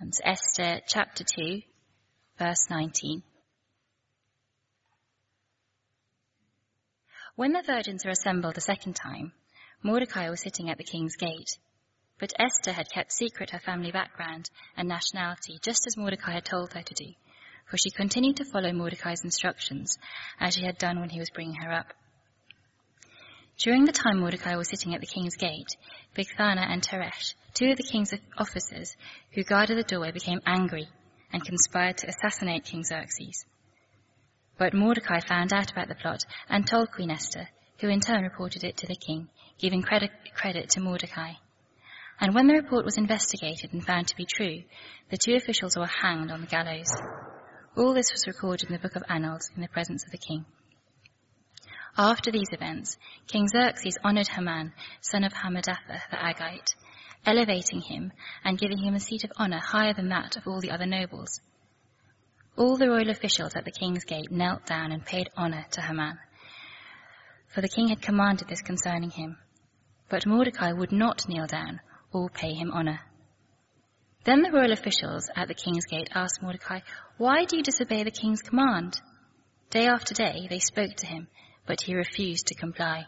So Esther chapter 2, verse 19. When the virgins were assembled a second time, Mordecai was sitting at the king's gate. But Esther had kept secret her family background and nationality, just as Mordecai had told her to do, for she continued to follow Mordecai's instructions, as she had done when he was bringing her up. During the time Mordecai was sitting at the king's gate, Bigthana and Teresh, two of the king's officers who guarded the doorway, became angry and conspired to assassinate King Xerxes. But Mordecai found out about the plot and told Queen Esther, who in turn reported it to the king, giving credit, credit to Mordecai. And when the report was investigated and found to be true, the two officials were hanged on the gallows. All this was recorded in the book of Annals in the presence of the king. After these events, King Xerxes honored Haman, son of Hammedatha the Agagite, elevating him and giving him a seat of honor higher than that of all the other nobles. All the royal officials at the king's gate knelt down and paid honor to Haman, for the king had commanded this concerning him. But Mordecai would not kneel down or pay him honor. Then the royal officials at the king's gate asked Mordecai, Why do you disobey the king's command? Day after day they spoke to him but he refused to comply.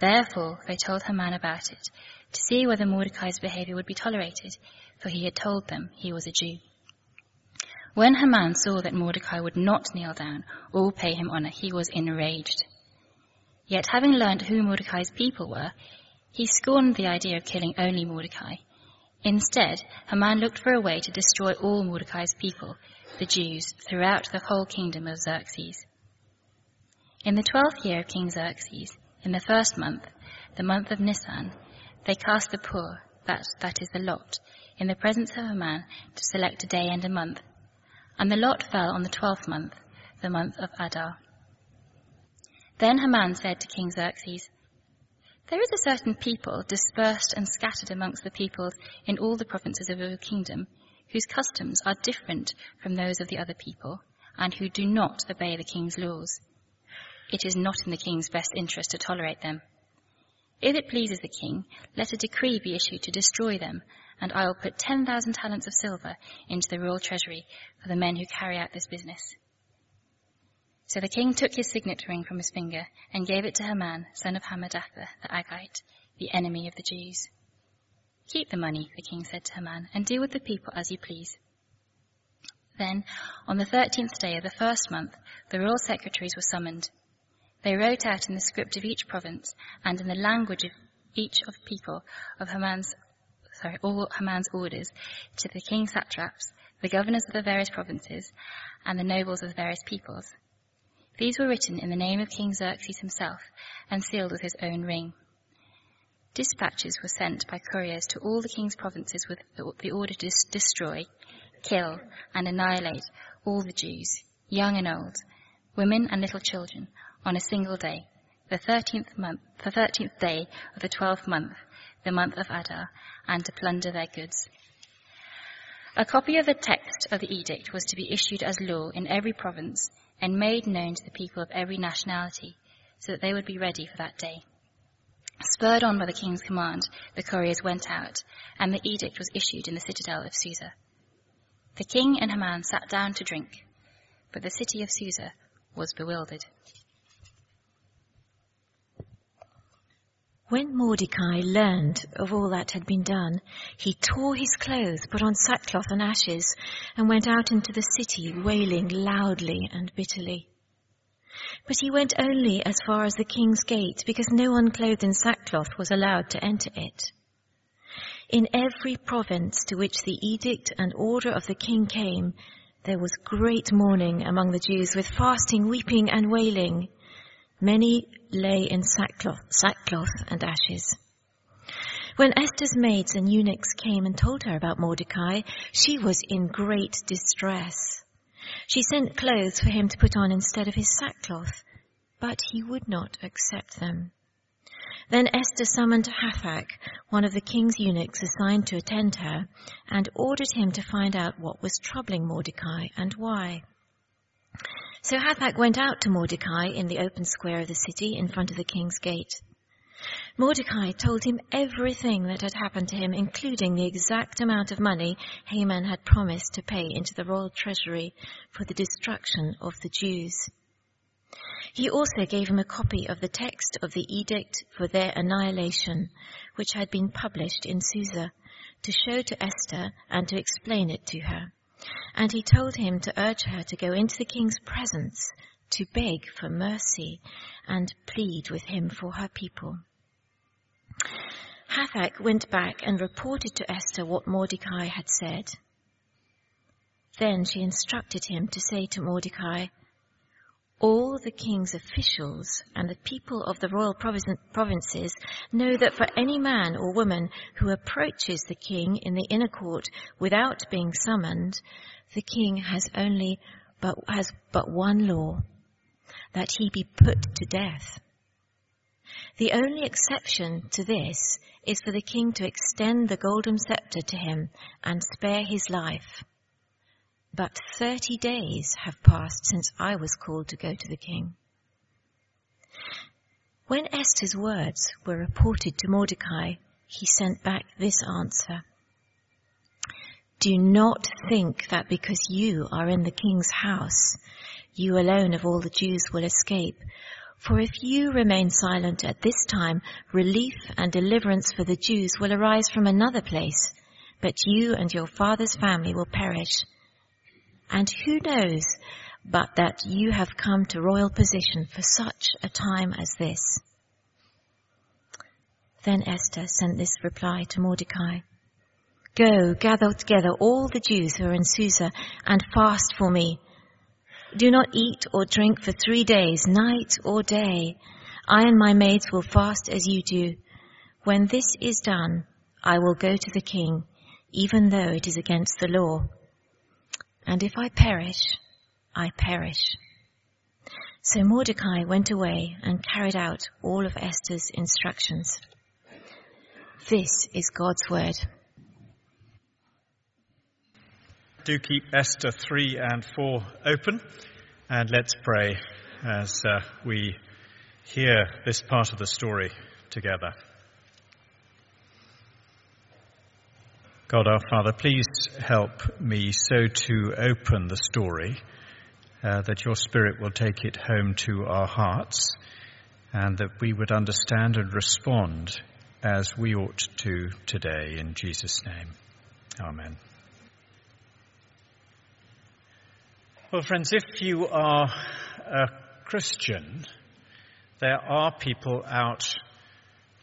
Therefore, they told Haman about it, to see whether Mordecai's behavior would be tolerated, for he had told them he was a Jew. When Haman saw that Mordecai would not kneel down or pay him honor, he was enraged. Yet having learned who Mordecai's people were, he scorned the idea of killing only Mordecai. Instead, Haman looked for a way to destroy all Mordecai's people, the Jews, throughout the whole kingdom of Xerxes. In the twelfth year of King Xerxes, in the first month, the month of Nisan, they cast the pur, that, that is the lot, in the presence of Haman to select a day and a month. And the lot fell on the twelfth month, the month of Adar. Then Haman said to King Xerxes, There is a certain people dispersed and scattered amongst the peoples in all the provinces of your kingdom, whose customs are different from those of the other people, and who do not obey the king's laws it is not in the king's best interest to tolerate them. If it pleases the king, let a decree be issued to destroy them, and I will put 10,000 talents of silver into the royal treasury for the men who carry out this business. So the king took his signet ring from his finger and gave it to Haman, son of Hammedatha, the Agagite, the enemy of the Jews. Keep the money, the king said to Haman, and deal with the people as you please. Then, on the thirteenth day of the first month, the royal secretaries were summoned. They wrote out in the script of each province and in the language of each of people of Haman's, sorry, all Haman's orders to the king satraps, the governors of the various provinces, and the nobles of the various peoples. These were written in the name of King Xerxes himself and sealed with his own ring. Dispatches were sent by couriers to all the king's provinces with the order to destroy, kill, and annihilate all the Jews, young and old, women and little children, on a single day, the thirteenth month, the thirteenth day of the twelfth month, the month of Adar, and to plunder their goods. A copy of the text of the edict was to be issued as law in every province and made known to the people of every nationality, so that they would be ready for that day. Spurred on by the king's command, the couriers went out, and the edict was issued in the citadel of Susa. The king and Haman sat down to drink, but the city of Susa was bewildered. When Mordecai learned of all that had been done, he tore his clothes, put on sackcloth and ashes, and went out into the city wailing loudly and bitterly. But he went only as far as the king's gate, because no one clothed in sackcloth was allowed to enter it. In every province to which the edict and order of the king came, there was great mourning among the Jews with fasting, weeping, and wailing. Many lay in sackcloth, sackcloth and ashes. When Esther's maids and eunuchs came and told her about Mordecai, she was in great distress. She sent clothes for him to put on instead of his sackcloth, but he would not accept them. Then Esther summoned Hathach, one of the king's eunuchs assigned to attend her, and ordered him to find out what was troubling Mordecai and why. So Hathach went out to Mordecai in the open square of the city in front of the king's gate. Mordecai told him everything that had happened to him, including the exact amount of money Haman had promised to pay into the royal treasury for the destruction of the Jews. He also gave him a copy of the text of the edict for their annihilation, which had been published in Susa, to show to Esther and to explain it to her. And he told him to urge her to go into the king's presence to beg for mercy and plead with him for her people. Hathach went back and reported to Esther what Mordecai had said. Then she instructed him to say to Mordecai, all the king's officials and the people of the royal provinces know that for any man or woman who approaches the king in the inner court without being summoned, the king has only but has but one law, that he be put to death. The only exception to this is for the king to extend the golden scepter to him and spare his life. But thirty days have passed since I was called to go to the king. When Esther's words were reported to Mordecai, he sent back this answer. Do not think that because you are in the king's house, you alone of all the Jews will escape, for if you remain silent at this time, relief and deliverance for the Jews will arise from another place, but you and your father's family will perish. And who knows but that you have come to royal position for such a time as this? Then Esther sent this reply to Mordecai. Go, gather together all the Jews who are in Susa and fast for me do not eat or drink for three days, night or day. I and my maids will fast as you do. When this is done, I will go to the king, even though it is against the law. And if I perish, I perish. So Mordecai went away and carried out all of Esther's instructions. This is God's word. Do keep Esther 3 and 4 open, and let's pray as uh, we hear this part of the story together. God our Father, please help me so to open the story uh, that your Spirit will take it home to our hearts and that we would understand and respond as we ought to today. In Jesus' name, Amen. Well, friends, if you are a Christian, there are people out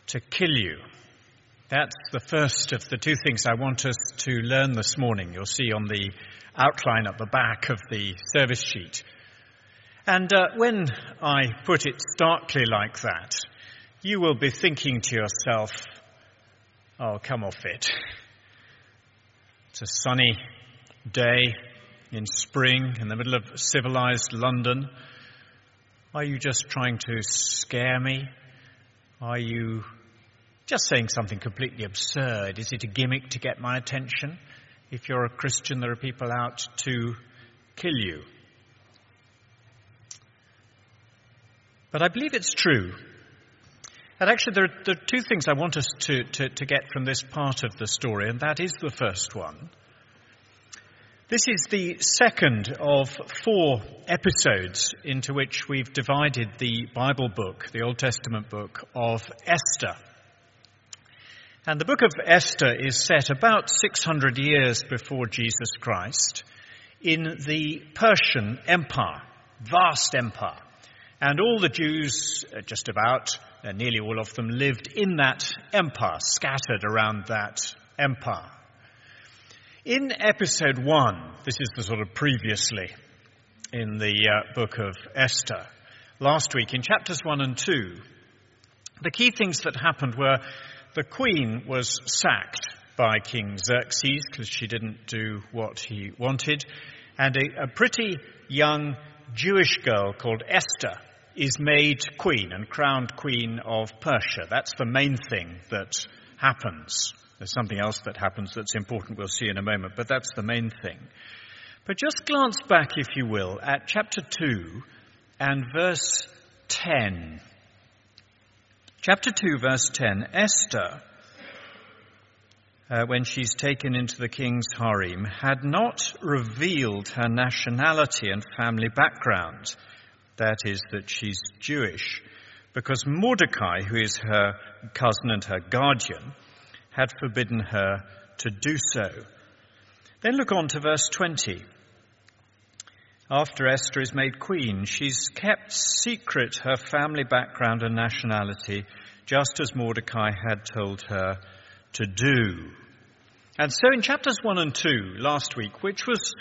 to kill you. That's the first of the two things I want us to learn this morning. You'll see on the outline at the back of the service sheet. And uh, when I put it starkly like that, you will be thinking to yourself, oh, come off it. It's a sunny day in spring in the middle of civilized London? Are you just trying to scare me? Are you just saying something completely absurd? Is it a gimmick to get my attention? If you're a Christian, there are people out to kill you. But I believe it's true. And actually, there are, there are two things I want us to, to, to get from this part of the story, and that is the first one. This is the second of four episodes into which we've divided the Bible book, the Old Testament book of Esther. And the book of Esther is set about 600 years before Jesus Christ in the Persian Empire, vast empire. And all the Jews, uh, just about, uh, nearly all of them, lived in that empire, scattered around that empire. In episode one, this is the sort of previously in the uh, book of Esther, last week in chapters one and two, the key things that happened were the queen was sacked by King Xerxes because she didn't do what he wanted, and a, a pretty young Jewish girl called Esther is made queen and crowned queen of Persia. That's the main thing that happens. There's something else that happens that's important we'll see in a moment, but that's the main thing. But just glance back, if you will, at chapter 2 and verse 10. Chapter 2, verse 10 Esther, uh, when she's taken into the king's harem, had not revealed her nationality and family background. That is, that she's Jewish, because Mordecai, who is her cousin and her guardian, had forbidden her to do so. Then look on to verse 20. After Esther is made queen, she's kept secret her family background and nationality, just as Mordecai had told her to do. And so in chapters 1 and 2 last week, which was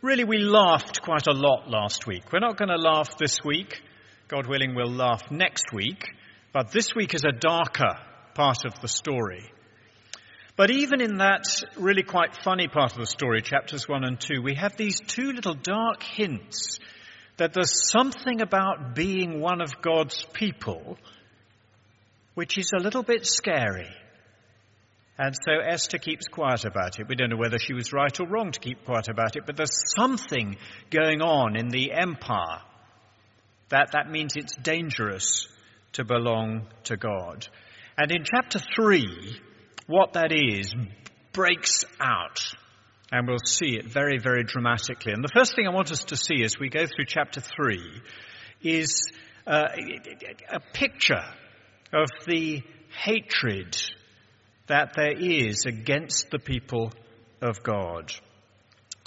really, we laughed quite a lot last week. We're not going to laugh this week. God willing, we'll laugh next week. But this week is a darker part of the story. But even in that really quite funny part of the story, chapters 1 and 2, we have these two little dark hints that there's something about being one of God's people which is a little bit scary. And so Esther keeps quiet about it. We don't know whether she was right or wrong to keep quiet about it, but there's something going on in the empire that that means it's dangerous to belong to God. And in chapter 3, what that is breaks out. And we'll see it very, very dramatically. And the first thing I want us to see as we go through chapter 3 is uh, a picture of the hatred that there is against the people of God.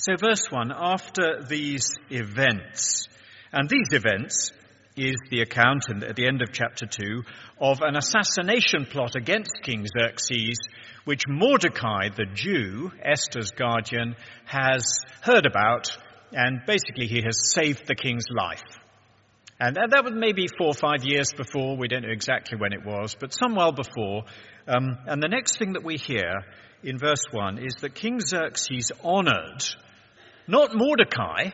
So, verse 1 after these events, and these events is the account at the end of chapter 2 of an assassination plot against King Xerxes, which Mordecai, the Jew, Esther's guardian, has heard about, and basically he has saved the king's life. And that was maybe four or five years before, we don't know exactly when it was, but some while before. Um, and the next thing that we hear in verse 1 is that King Xerxes honored not Mordecai,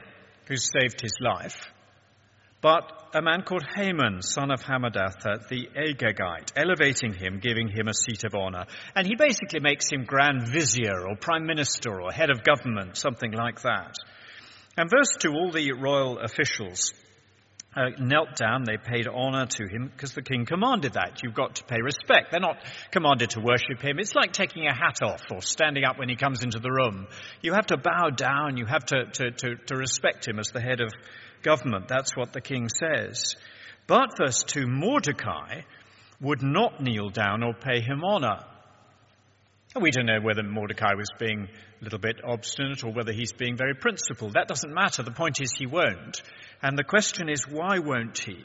who saved his life, but a man called Haman, son of Hammedatha, the Agagite, elevating him, giving him a seat of honor. And he basically makes him Grand Vizier or Prime Minister or head of government, something like that. And verse 2, all the royal officials uh, knelt down, they paid honor to him because the king commanded that. You've got to pay respect. They're not commanded to worship him. It's like taking a hat off or standing up when he comes into the room. You have to bow down, you have to, to, to, to respect him as the head of government. That's what the king says. But, verse 2, Mordecai would not kneel down or pay him honor. We don't know whether Mordecai was being a little bit obstinate or whether he's being very principled. That doesn't matter. The point is he won't. And the question is, why won't he?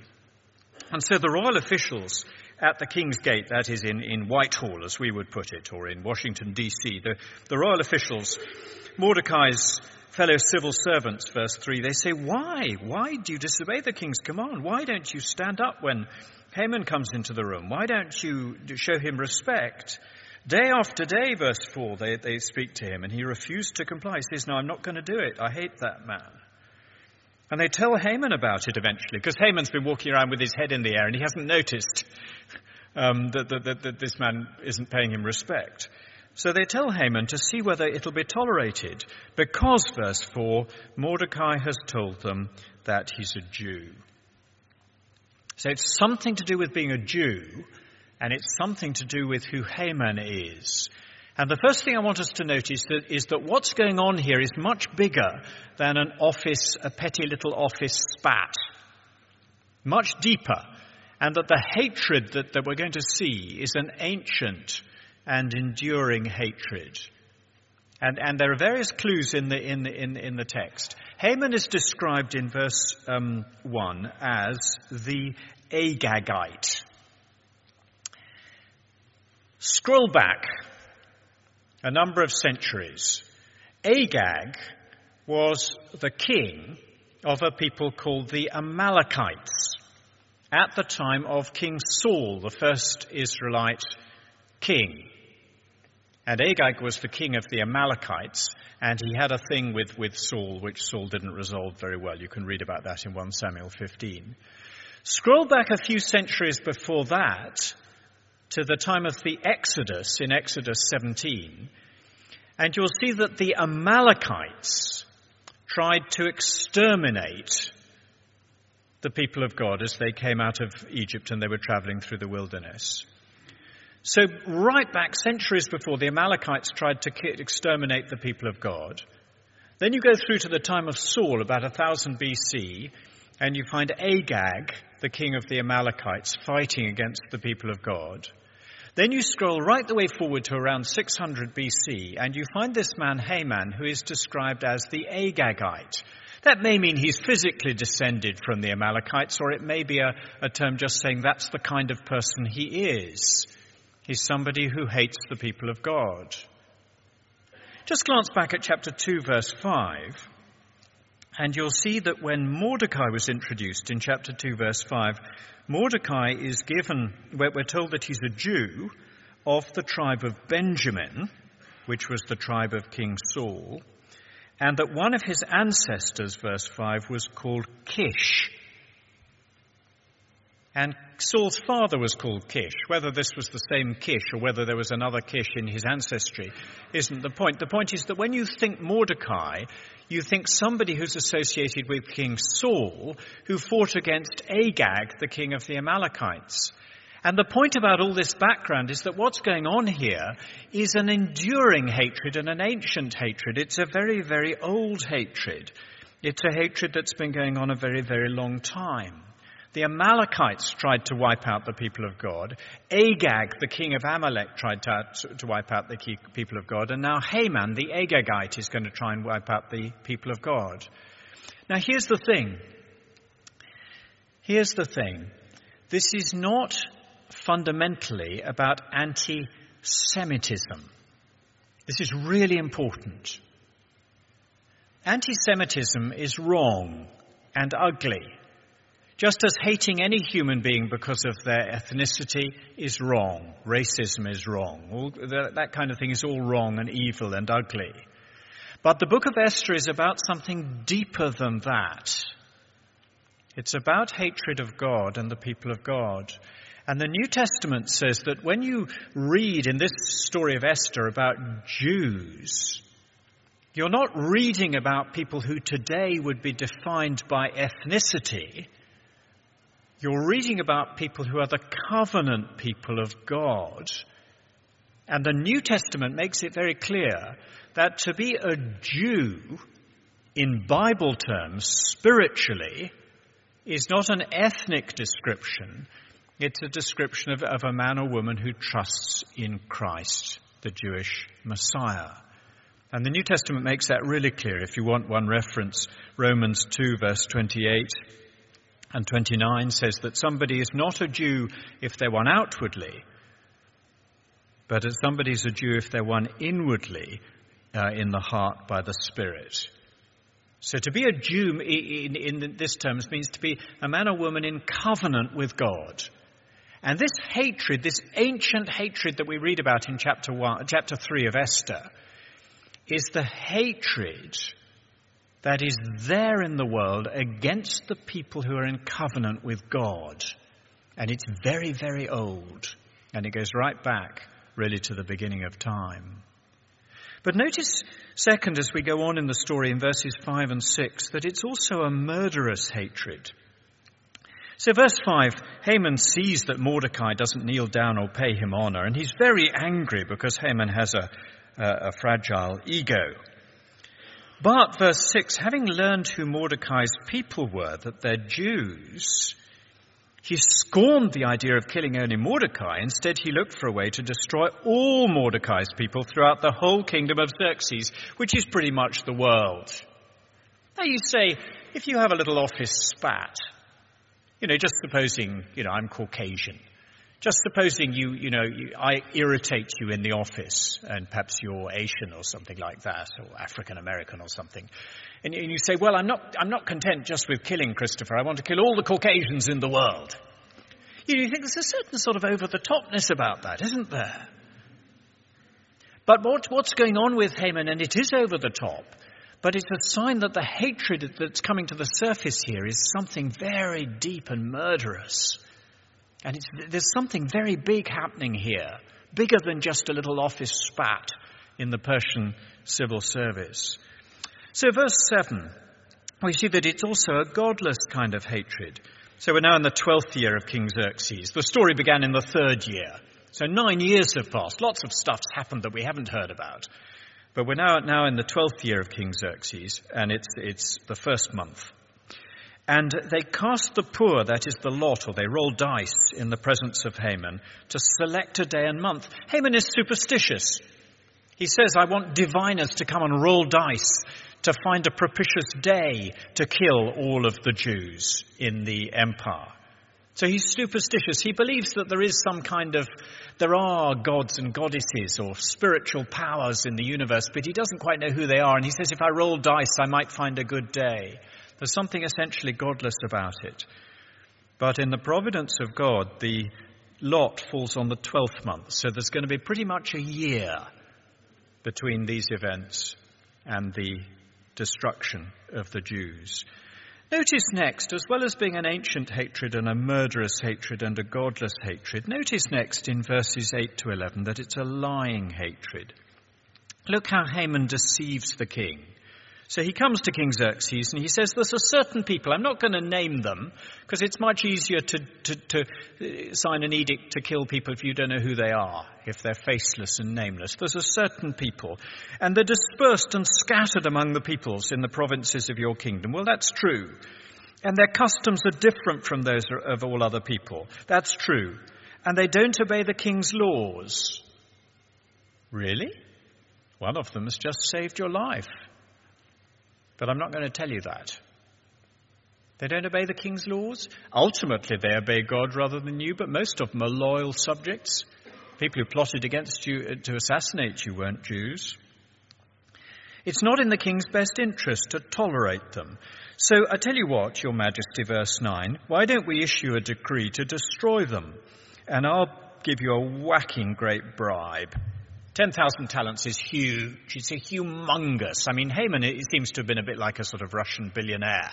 And so the royal officials at the King's Gate, that is in, in Whitehall, as we would put it, or in Washington, D.C., the, the royal officials, Mordecai's fellow civil servants, verse 3, they say, Why? Why do you disobey the king's command? Why don't you stand up when Haman comes into the room? Why don't you show him respect? Day after day, verse 4, they, they speak to him, and he refused to comply. He says, No, I'm not going to do it. I hate that man. And they tell Haman about it eventually, because Haman's been walking around with his head in the air and he hasn't noticed um, that, that, that this man isn't paying him respect. So they tell Haman to see whether it'll be tolerated, because, verse 4, Mordecai has told them that he's a Jew. So it's something to do with being a Jew, and it's something to do with who Haman is. And the first thing I want us to notice that is that what's going on here is much bigger than an office, a petty little office spat. Much deeper. And that the hatred that, that we're going to see is an ancient and enduring hatred. And, and there are various clues in the, in the, in, in the text. Haman is described in verse um, 1 as the Agagite. Scroll back a number of centuries. Agag was the king of a people called the Amalekites at the time of King Saul, the first Israelite king. And Agag was the king of the Amalekites, and he had a thing with, with Saul, which Saul didn't resolve very well. You can read about that in 1 Samuel 15. Scroll back a few centuries before that to the time of the Exodus in Exodus 17, and you'll see that the Amalekites tried to exterminate the people of God as they came out of Egypt and they were traveling through the wilderness. So, right back centuries before, the Amalekites tried to exterminate the people of God. Then you go through to the time of Saul, about 1000 BC, and you find Agag, the king of the Amalekites, fighting against the people of God. Then you scroll right the way forward to around 600 BC, and you find this man Haman, who is described as the Agagite. That may mean he's physically descended from the Amalekites, or it may be a, a term just saying that's the kind of person he is. He's somebody who hates the people of God. Just glance back at chapter 2, verse 5, and you'll see that when Mordecai was introduced in chapter 2, verse 5, Mordecai is given, we're told that he's a Jew of the tribe of Benjamin, which was the tribe of King Saul and that one of his ancestors, verse 5, was called Kish. And Saul's father was called Kish. Whether this was the same Kish or whether there was another Kish in his ancestry isn't the point. The point is that when you think Mordecai, you think somebody who's associated with King Saul, who fought against Agag, the king of the Amalekites. And the point about all this background is that what's going on here is an enduring hatred and an ancient hatred. It's a very, very old hatred. It's a hatred that's been going on a very, very long time. The Amalekites tried to wipe out the people of God. Agag, the king of Amalek, tried to, to wipe out the people of God. And now Haman, the Agagite, is going to try and wipe out the people of God. Now here's the thing. Here's the thing. This is not fundamentally about anti Semitism. This is really important. Anti Semitism is wrong and ugly. Just as hating any human being because of their ethnicity is wrong, racism is wrong, all, that, that kind of thing is all wrong and evil and ugly. But the book of Esther is about something deeper than that. It's about hatred of God and the people of God. And the New Testament says that when you read in this story of Esther about Jews, you're not reading about people who today would be defined by ethnicity. You're reading about people who are the covenant people of God. And the New Testament makes it very clear that to be a Jew, in Bible terms, spiritually, is not an ethnic description, it's a description of, of a man or woman who trusts in Christ, the Jewish Messiah. And the New Testament makes that really clear. If you want one reference, Romans 2 verse 28 and 29 says that somebody is not a Jew if they're one outwardly, but that somebody's a Jew if they're one inwardly uh, in the heart by the Spirit. So to be a Jew in, in, this terms means to be a man or woman in covenant with God. And this hatred, this ancient hatred that we read about in chapter one, chapter three of Esther, is the hatred that is there in the world against the people who are in covenant with God. And it's very, very old. And it goes right back, really, to the beginning of time. But notice, second, as we go on in the story in verses 5 and 6, that it's also a murderous hatred. So, verse 5 Haman sees that Mordecai doesn't kneel down or pay him honor, and he's very angry because Haman has a, a, a fragile ego. But, verse 6 having learned who Mordecai's people were, that they're Jews, he scorned the idea of killing only Mordecai. Instead, he looked for a way to destroy all Mordecai's people throughout the whole kingdom of Xerxes, which is pretty much the world. Now, you say, if you have a little office spat, you know, just supposing, you know, I'm Caucasian. Just supposing you, you know, you, I irritate you in the office, and perhaps you're Asian or something like that, or African American or something, and, and you say, "Well, I'm not, I'm not content just with killing Christopher. I want to kill all the Caucasians in the world." You, you think there's a certain sort of over-the-topness about that, isn't there? But what, what's going on with Haman, and it is over the top, but it's a sign that the hatred that's coming to the surface here is something very deep and murderous. And there's something very big happening here, bigger than just a little office spat in the Persian civil service. So, verse 7, we see that it's also a godless kind of hatred. So we're now in the 12th year of King Xerxes. The story began in the third year. So nine years have passed. Lots of stuff's happened that we haven't heard about. But we're now, now in the 12th year of King Xerxes, and it's, it's the first month. And they cast the pur, that is the lot, or they roll dice in the presence of Haman to select a day and month. Haman is superstitious. He says, I want diviners to come and roll dice to find a propitious day to kill all of the Jews in the empire. So he's superstitious. He believes that there is some kind of, there are gods and goddesses or spiritual powers in the universe, but he doesn't quite know who they are. And he says, if I roll dice, I might find a good day. There's something essentially godless about it. But in the providence of God, the lot falls on the 12th month. So there's going to be pretty much a year between these events and the destruction of the Jews. Notice next, as well as being an ancient hatred and a murderous hatred and a godless hatred, notice next in verses 8 to 11 that it's a lying hatred. Look how Haman deceives the king. So he comes to King Xerxes and he says, There's a certain people, I'm not going to name them because it's much easier to, to, to, uh, sign an edict to kill people if you don't know who they are, if they're faceless and nameless. There's a certain people, and they're dispersed and scattered among the peoples in the provinces of your kingdom. Well, that's true. And their customs are different from those of all other people. That's true. And they don't obey the king's laws. Really? One of them has just saved your life. But I'm not going to tell you that. They don't obey the king's laws. Ultimately, they obey God rather than you, but most of them are loyal subjects. People who plotted against you uh, to assassinate you weren't Jews. It's not in the king's best interest to tolerate them. So I tell you what, Your Majesty, verse 9, why don't we issue a decree to destroy them? And I'll give you a whacking great bribe. 10,000 talents is huge. It's a humongous. I mean, Haman it seems to have been a bit like a sort of Russian billionaire.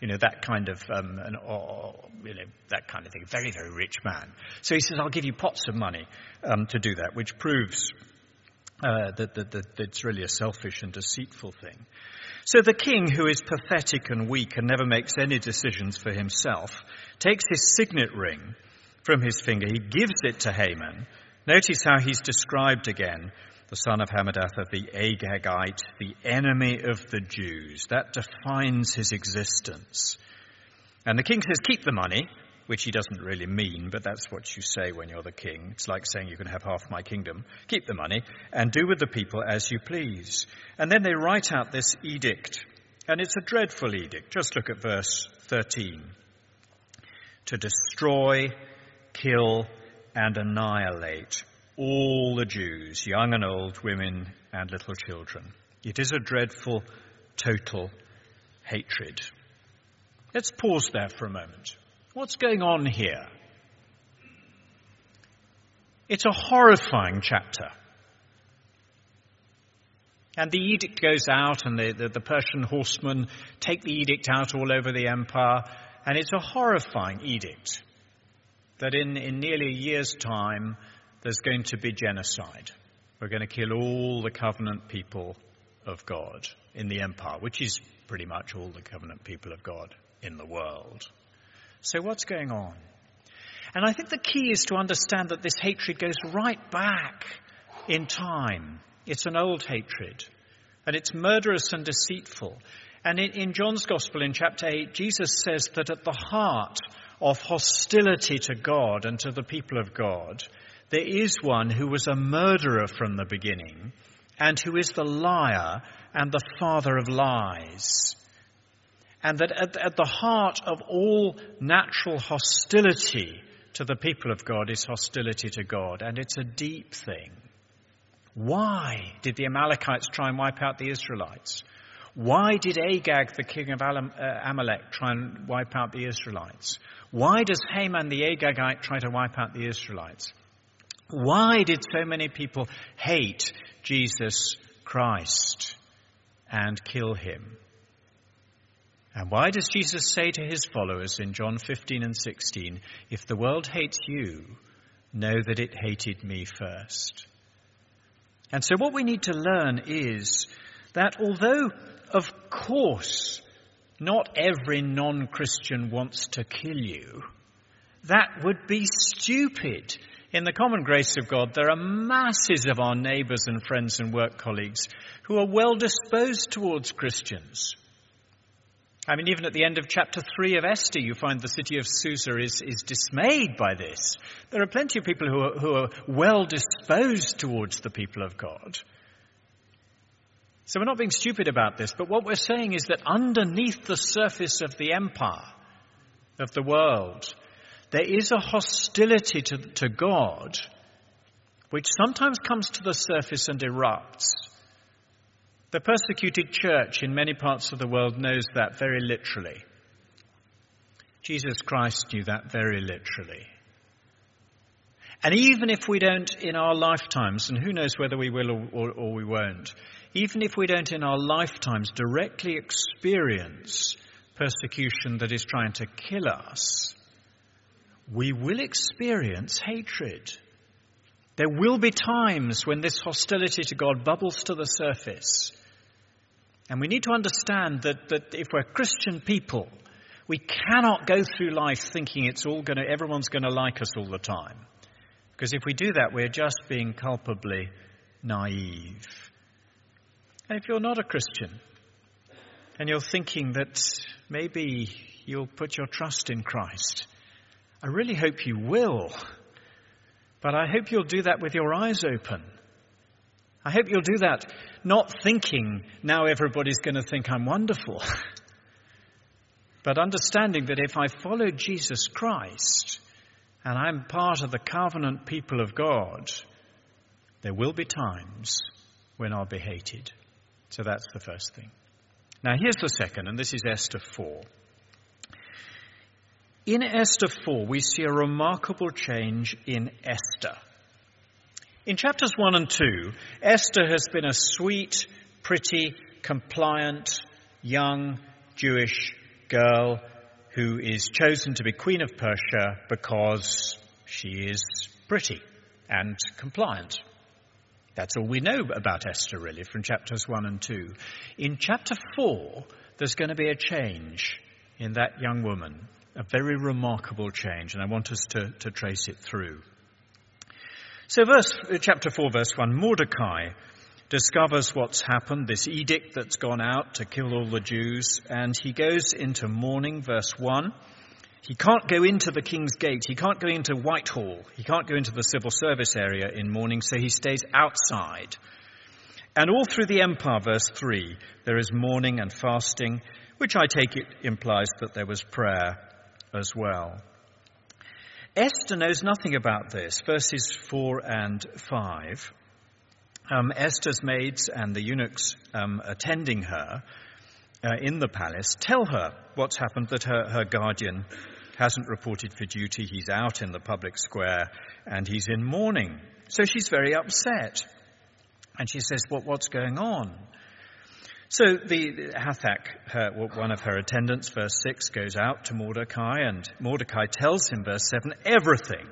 You know, that kind of, um, an, or, you know, that kind of thing. Very, very rich man. So he says, I'll give you pots of money um, to do that, which proves uh, that, that, that it's really a selfish and deceitful thing. So the king, who is pathetic and weak and never makes any decisions for himself, takes his signet ring from his finger. He gives it to Haman Notice how he's described again the son of Hammedatha, the Agagite, the enemy of the Jews. That defines his existence. And the king says, Keep the money, which he doesn't really mean, but that's what you say when you're the king. It's like saying you can have half my kingdom. Keep the money and do with the people as you please. And then they write out this edict. And it's a dreadful edict. Just look at verse 13. To destroy, kill, and annihilate all the Jews, young and old, women and little children. It is a dreadful, total hatred. Let's pause there for a moment. What's going on here? It's a horrifying chapter. And the edict goes out, and the, the, the, Persian horsemen take the edict out all over the empire, and it's a horrifying edict that in, in nearly a year's time, there's going to be genocide. We're going to kill all the covenant people of God in the empire, which is pretty much all the covenant people of God in the world. So, what's going on? And I think the key is to understand that this hatred goes right back in time. It's an old hatred, and it's murderous and deceitful. And in, in John's Gospel in chapter 8, Jesus says that at the heart of hostility to God and to the people of God, there is one who was a murderer from the beginning and who is the liar and the father of lies. And that at, at the heart of all natural hostility to the people of God is hostility to God, and it's a deep thing. Why did the Amalekites try and wipe out the Israelites? Why did Agag, the king of uh, Amalek, try and wipe out the Israelites? Why does Haman the Agagite try to wipe out the Israelites? Why did so many people hate Jesus Christ and kill him? And why does Jesus say to his followers in John 15 and 16, If the world hates you, know that it hated me first? And so what we need to learn is that although, of course, not every non Christian wants to kill you. That would be stupid. In the common grace of God, there are masses of our neighbours and friends and work colleagues who are well disposed towards Christians. I mean, even at the end of chapter 3 of Esther, you find the city of Susa is, is dismayed by this. There are plenty of people who are, who are well disposed towards the people of God. So we're not being stupid about this, but what we're saying is that underneath the surface of the empire, of the world, there is a hostility to, to God which sometimes comes to the surface and erupts. The persecuted church in many parts of the world knows that very literally. Jesus Christ knew that very literally. And even if we don't in our lifetimes, and who knows whether we will or, or, or we won't, even if we don't in our lifetimes directly experience persecution that is trying to kill us, we will experience hatred. There will be times when this hostility to God bubbles to the surface. And we need to understand that, that if we're Christian people, we cannot go through life thinking it's all going to, everyone's going to like us all the time. Because if we do that, we're just being culpably naive. And if you're not a Christian, and you're thinking that maybe you'll put your trust in Christ, I really hope you will. But I hope you'll do that with your eyes open. I hope you'll do that not thinking now everybody's going to think I'm wonderful, but understanding that if I follow Jesus Christ and I'm part of the covenant people of God, there will be times when I'll be hated. So that's the first thing. Now here's the second, and this is Esther 4. In Esther 4, we see a remarkable change in Esther. In chapters 1 and 2, Esther has been a sweet, pretty, compliant, young Jewish girl who is chosen to be Queen of Persia because she is pretty and compliant. That's all we know about Esther, really, from chapters 1 and 2. In chapter 4, there's going to be a change in that young woman a very remarkable change, and I want us to, to trace it through. So, verse, uh, chapter 4, verse 1 Mordecai discovers what's happened, this edict that's gone out to kill all the Jews, and he goes into mourning, verse 1. He can't go into the king's gate. He can't go into Whitehall. He can't go into the civil service area in mourning, so he stays outside. And all through the empire, verse 3, there is mourning and fasting, which I take it implies that there was prayer as well. Esther knows nothing about this, verses 4 and 5. Um, Esther's maids and the eunuchs um, attending her uh, in the palace tell her what's happened, that her, her guardian hasn't reported for duty, he's out in the public square, and he's in mourning. So she's very upset. And she says, what, What's going on? So the Hathach, her, one of her attendants, verse 6, goes out to Mordecai, and Mordecai tells him, verse 7, everything.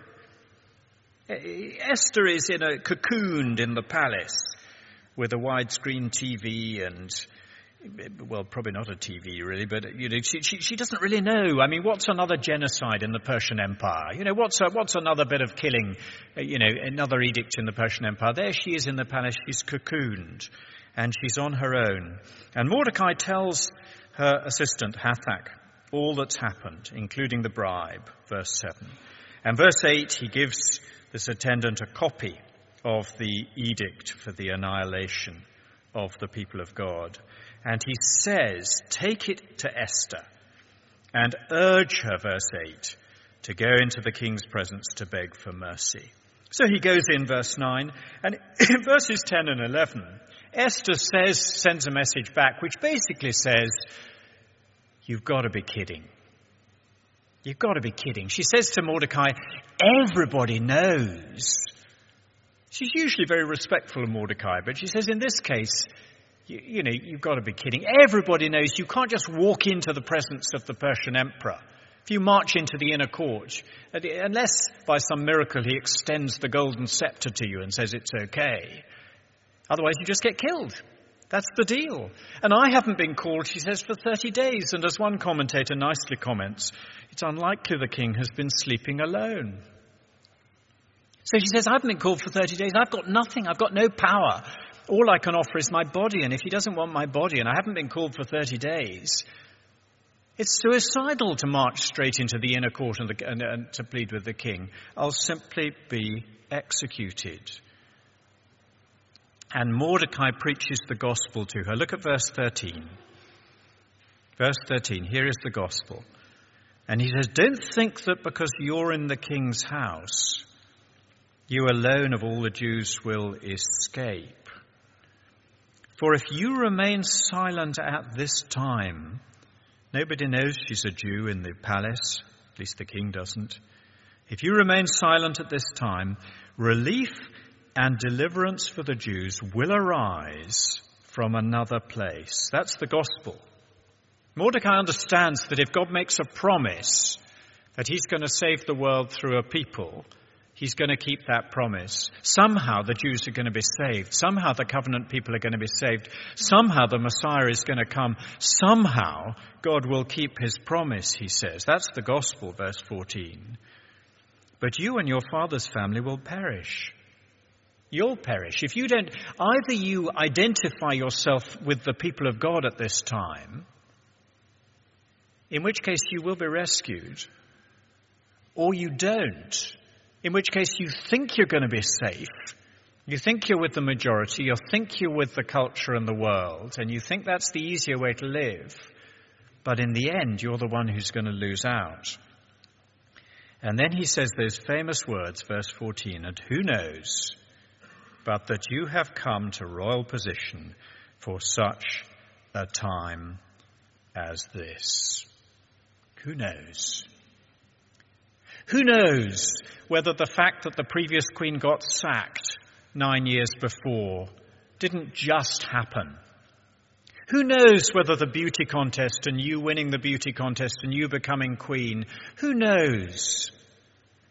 Eh, Esther is in a cocooned in the palace with a widescreen TV and, well, probably not a TV really, but you know, she, she, she, doesn't really know. I mean, what's another genocide in the Persian Empire? You know, what's a, what's another bit of killing? Eh, you know, another edict in the Persian Empire. There she is in the palace. She's cocooned and she's on her own. And Mordecai tells her assistant, Hathach, all that's happened, including the bribe, verse 7. And verse 8, he gives this attendant a copy of the edict for the annihilation of the people of God. And he says, Take it to Esther and urge her, verse 8, to go into the king's presence to beg for mercy. So he goes in, verse 9, and in verses 10 and 11, Esther says, sends a message back which basically says, You've got to be kidding. You've got to be kidding. She says to Mordecai, Everybody knows. She's usually very respectful of Mordecai, but she says, In this case, you, you know, you've got to be kidding. Everybody knows you can't just walk into the presence of the Persian emperor. If you march into the inner court, uh, unless by some miracle he extends the golden scepter to you and says it's okay, Otherwise, you just get killed. That's the deal. And I haven't been called, she says, for 30 days. And as one commentator nicely comments, it's unlikely the king has been sleeping alone. So she says, I haven't been called for 30 days. I've got nothing. I've got no power. All I can offer is my body. And if he doesn't want my body and I haven't been called for 30 days, it's suicidal to march straight into the inner court and, the, and, and to plead with the king. I'll simply be executed. And Mordecai preaches the gospel to her. Look at verse 13. Verse 13, here is the gospel. And he says, Don't think that because you're in the king's house, you alone of all the Jews will escape. For if you remain silent at this time, nobody knows she's a Jew in the palace, at least the king doesn't. If you remain silent at this time, relief and deliverance for the Jews will arise from another place. That's the gospel. Mordecai understands that if God makes a promise that he's going to save the world through a people, he's going to keep that promise. Somehow the Jews are going to be saved. Somehow the covenant people are going to be saved. Somehow the Messiah is going to come. Somehow God will keep his promise, he says. That's the gospel, verse 14. But you and your father's family will perish you'll perish. If you don't, either you identify yourself with the people of God at this time, in which case you will be rescued, or you don't, in which case you think you're going to be safe. You think you're with the majority, you think you're with the culture and the world, and you think that's the easier way to live. But in the end, you're the one who's going to lose out. And then he says those famous words, verse 14, and who knows but that you have come to royal position for such a time as this. Who knows? Who knows whether the fact that the previous queen got sacked nine years before didn't just happen? Who knows whether the beauty contest and you winning the beauty contest and you becoming queen, who knows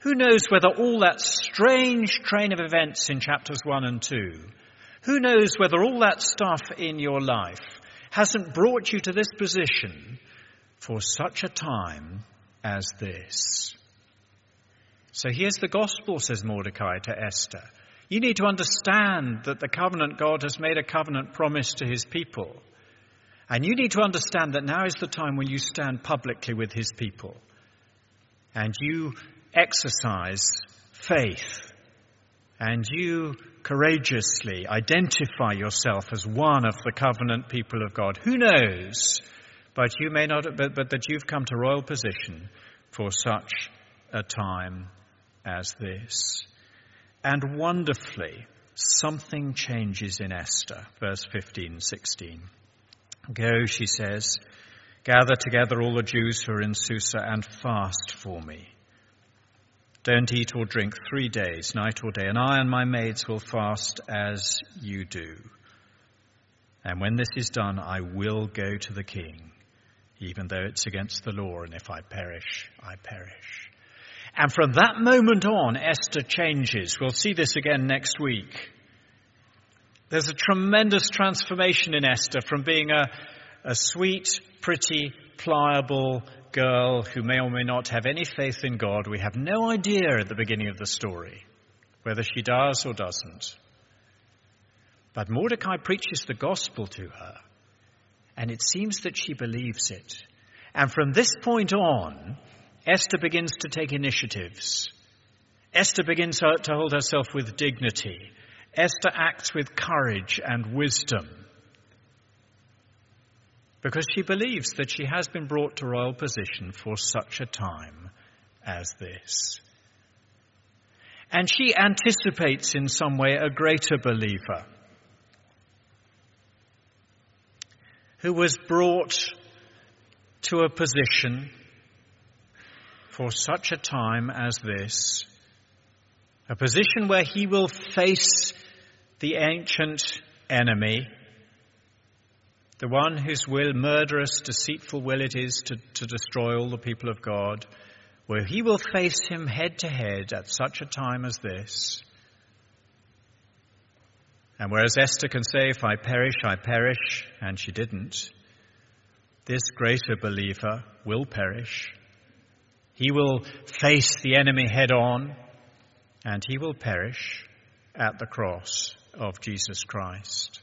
who knows whether all that strange train of events in chapters 1 and 2, who knows whether all that stuff in your life hasn't brought you to this position for such a time as this? So here's the gospel, says Mordecai to Esther. You need to understand that the covenant God has made a covenant promise to his people. And you need to understand that now is the time when you stand publicly with his people. And you exercise faith and you courageously identify yourself as one of the covenant people of God. Who knows? But you may not, but, but that you've come to royal position for such a time as this. And wonderfully, something changes in Esther, verse 15, 16. Go, she says, gather together all the Jews who are in Susa and fast for me. Don't eat or drink three days, night or day, and I and my maids will fast as you do. And when this is done, I will go to the king, even though it's against the law, and if I perish, I perish. And from that moment on, Esther changes. We'll see this again next week. There's a tremendous transformation in Esther from being a, a sweet, pretty, pliable, girl who may or may not have any faith in God, we have no idea at the beginning of the story whether she does or doesn't. But Mordecai preaches the gospel to her, and it seems that she believes it. And from this point on, Esther begins to take initiatives. Esther begins to hold herself with dignity. Esther acts with courage and wisdom because she believes that she has been brought to royal position for such a time as this. And she anticipates in some way a greater believer who was brought to a position for such a time as this, a position where he will face the ancient enemy the one whose will, murderous, deceitful will it is to, to destroy all the people of God, where he will face him head to head at such a time as this. And whereas Esther can say, If I perish, I perish, and she didn't, this greater believer will perish. He will face the enemy head on, and he will perish at the cross of Jesus Christ.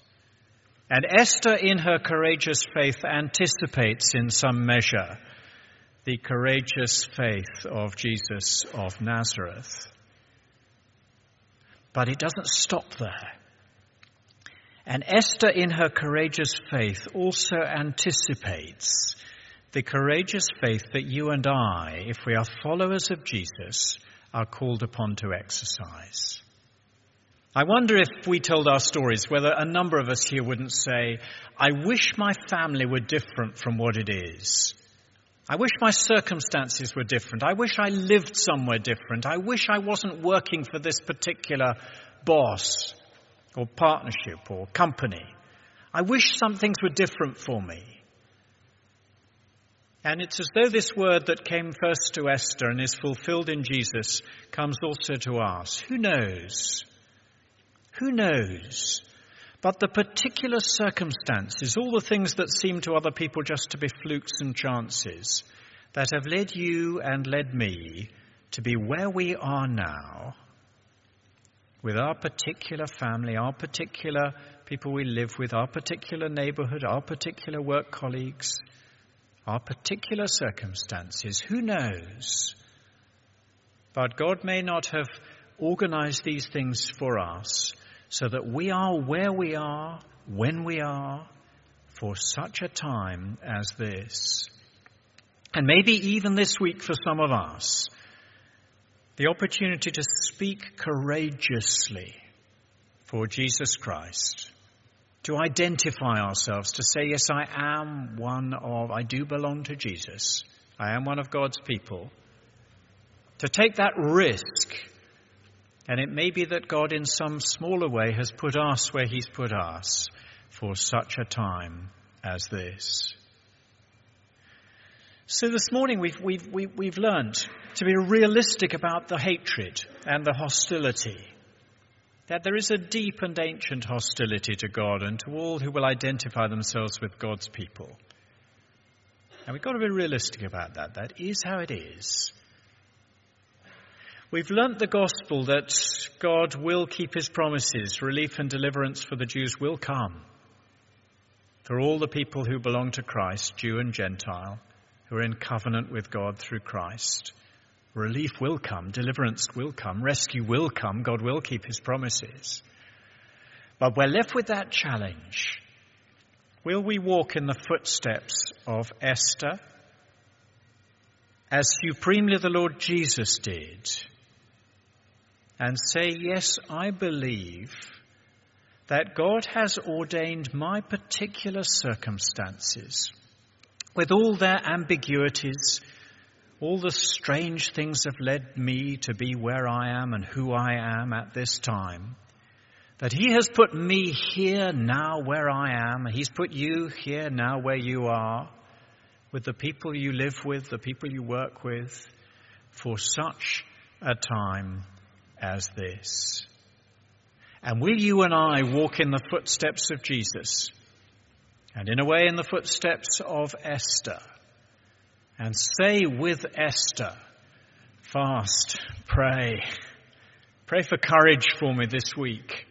And Esther, in her courageous faith, anticipates in some measure the courageous faith of Jesus of Nazareth. But it doesn't stop there. And Esther, in her courageous faith, also anticipates the courageous faith that you and I, if we are followers of Jesus, are called upon to exercise. I wonder if we told our stories, whether a number of us here wouldn't say, I wish my family were different from what it is. I wish my circumstances were different. I wish I lived somewhere different. I wish I wasn't working for this particular boss or partnership or company. I wish some things were different for me. And it's as though this word that came first to Esther and is fulfilled in Jesus comes also to us. Who knows? Who knows? But the particular circumstances, all the things that seem to other people just to be flukes and chances, that have led you and led me to be where we are now, with our particular family, our particular people we live with, our particular neighborhood, our particular work colleagues, our particular circumstances, who knows? But God may not have organized these things for us so that we are where we are, when we are, for such a time as this. And maybe even this week for some of us, the opportunity to speak courageously for Jesus Christ, to identify ourselves, to say, yes, I am one of, I do belong to Jesus, I am one of God's people, to take that risk and it may be that God, in some smaller way, has put us where He's put us for such a time as this. So this morning we've, we've, we've, we've learned to be realistic about the hatred and the hostility. That there is a deep and ancient hostility to God and to all who will identify themselves with God's people. And we've got to be realistic about that. That is how it is. We've learnt the gospel that God will keep his promises. Relief and deliverance for the Jews will come. For all the people who belong to Christ, Jew and Gentile, who are in covenant with God through Christ, relief will come, deliverance will come, rescue will come, God will keep his promises. But we're left with that challenge. Will we walk in the footsteps of Esther as supremely the Lord Jesus did? And say, Yes, I believe that God has ordained my particular circumstances with all their ambiguities, all the strange things have led me to be where I am and who I am at this time. That He has put me here now where I am. He's put you here now where you are, with the people you live with, the people you work with, for such a time as this. And will you and I walk in the footsteps of Jesus and in a way in the footsteps of Esther and say with Esther, fast, pray, pray for courage for me this week.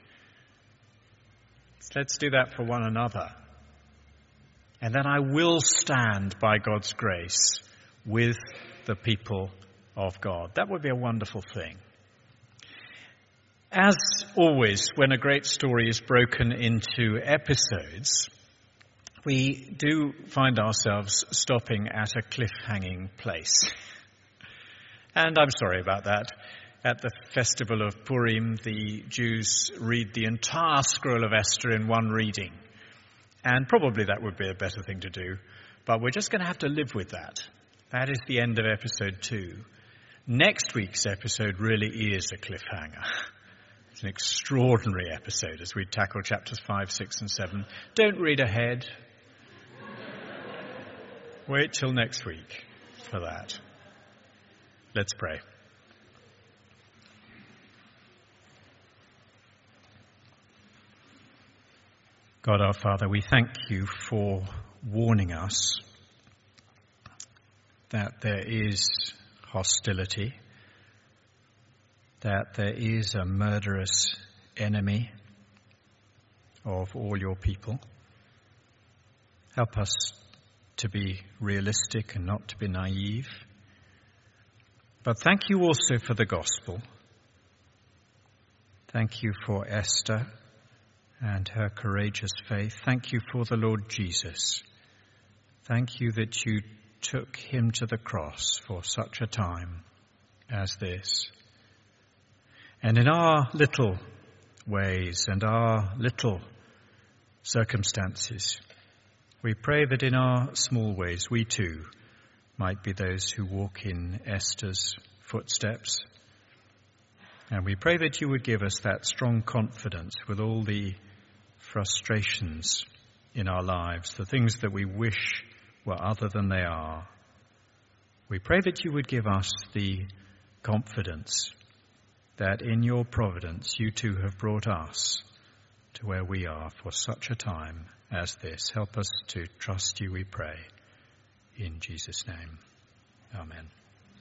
Let's do that for one another. And then I will stand by God's grace with the people of God. That would be a wonderful thing. As always, when a great story is broken into episodes, we do find ourselves stopping at a cliffhanging place. And I'm sorry about that. At the festival of Purim, the Jews read the entire scroll of Esther in one reading. And probably that would be a better thing to do. But we're just going to have to live with that. That is the end of episode two. Next week's episode really is a cliffhanger. It's an extraordinary episode as we tackle chapters 5, 6, and 7. Don't read ahead. Wait till next week for that. Let's pray. God our Father, we thank you for warning us that there is hostility, that there is a murderous enemy of all your people. Help us to be realistic and not to be naive. But thank you also for the gospel. Thank you for Esther and her courageous faith. Thank you for the Lord Jesus. Thank you that you took him to the cross for such a time as this. And in our little ways and our little circumstances, we pray that in our small ways we too might be those who walk in Esther's footsteps. And we pray that you would give us that strong confidence with all the frustrations in our lives, the things that we wish were other than they are. We pray that you would give us the confidence that in your providence you too have brought us to where we are for such a time as this. Help us to trust you, we pray. In Jesus' name. Amen.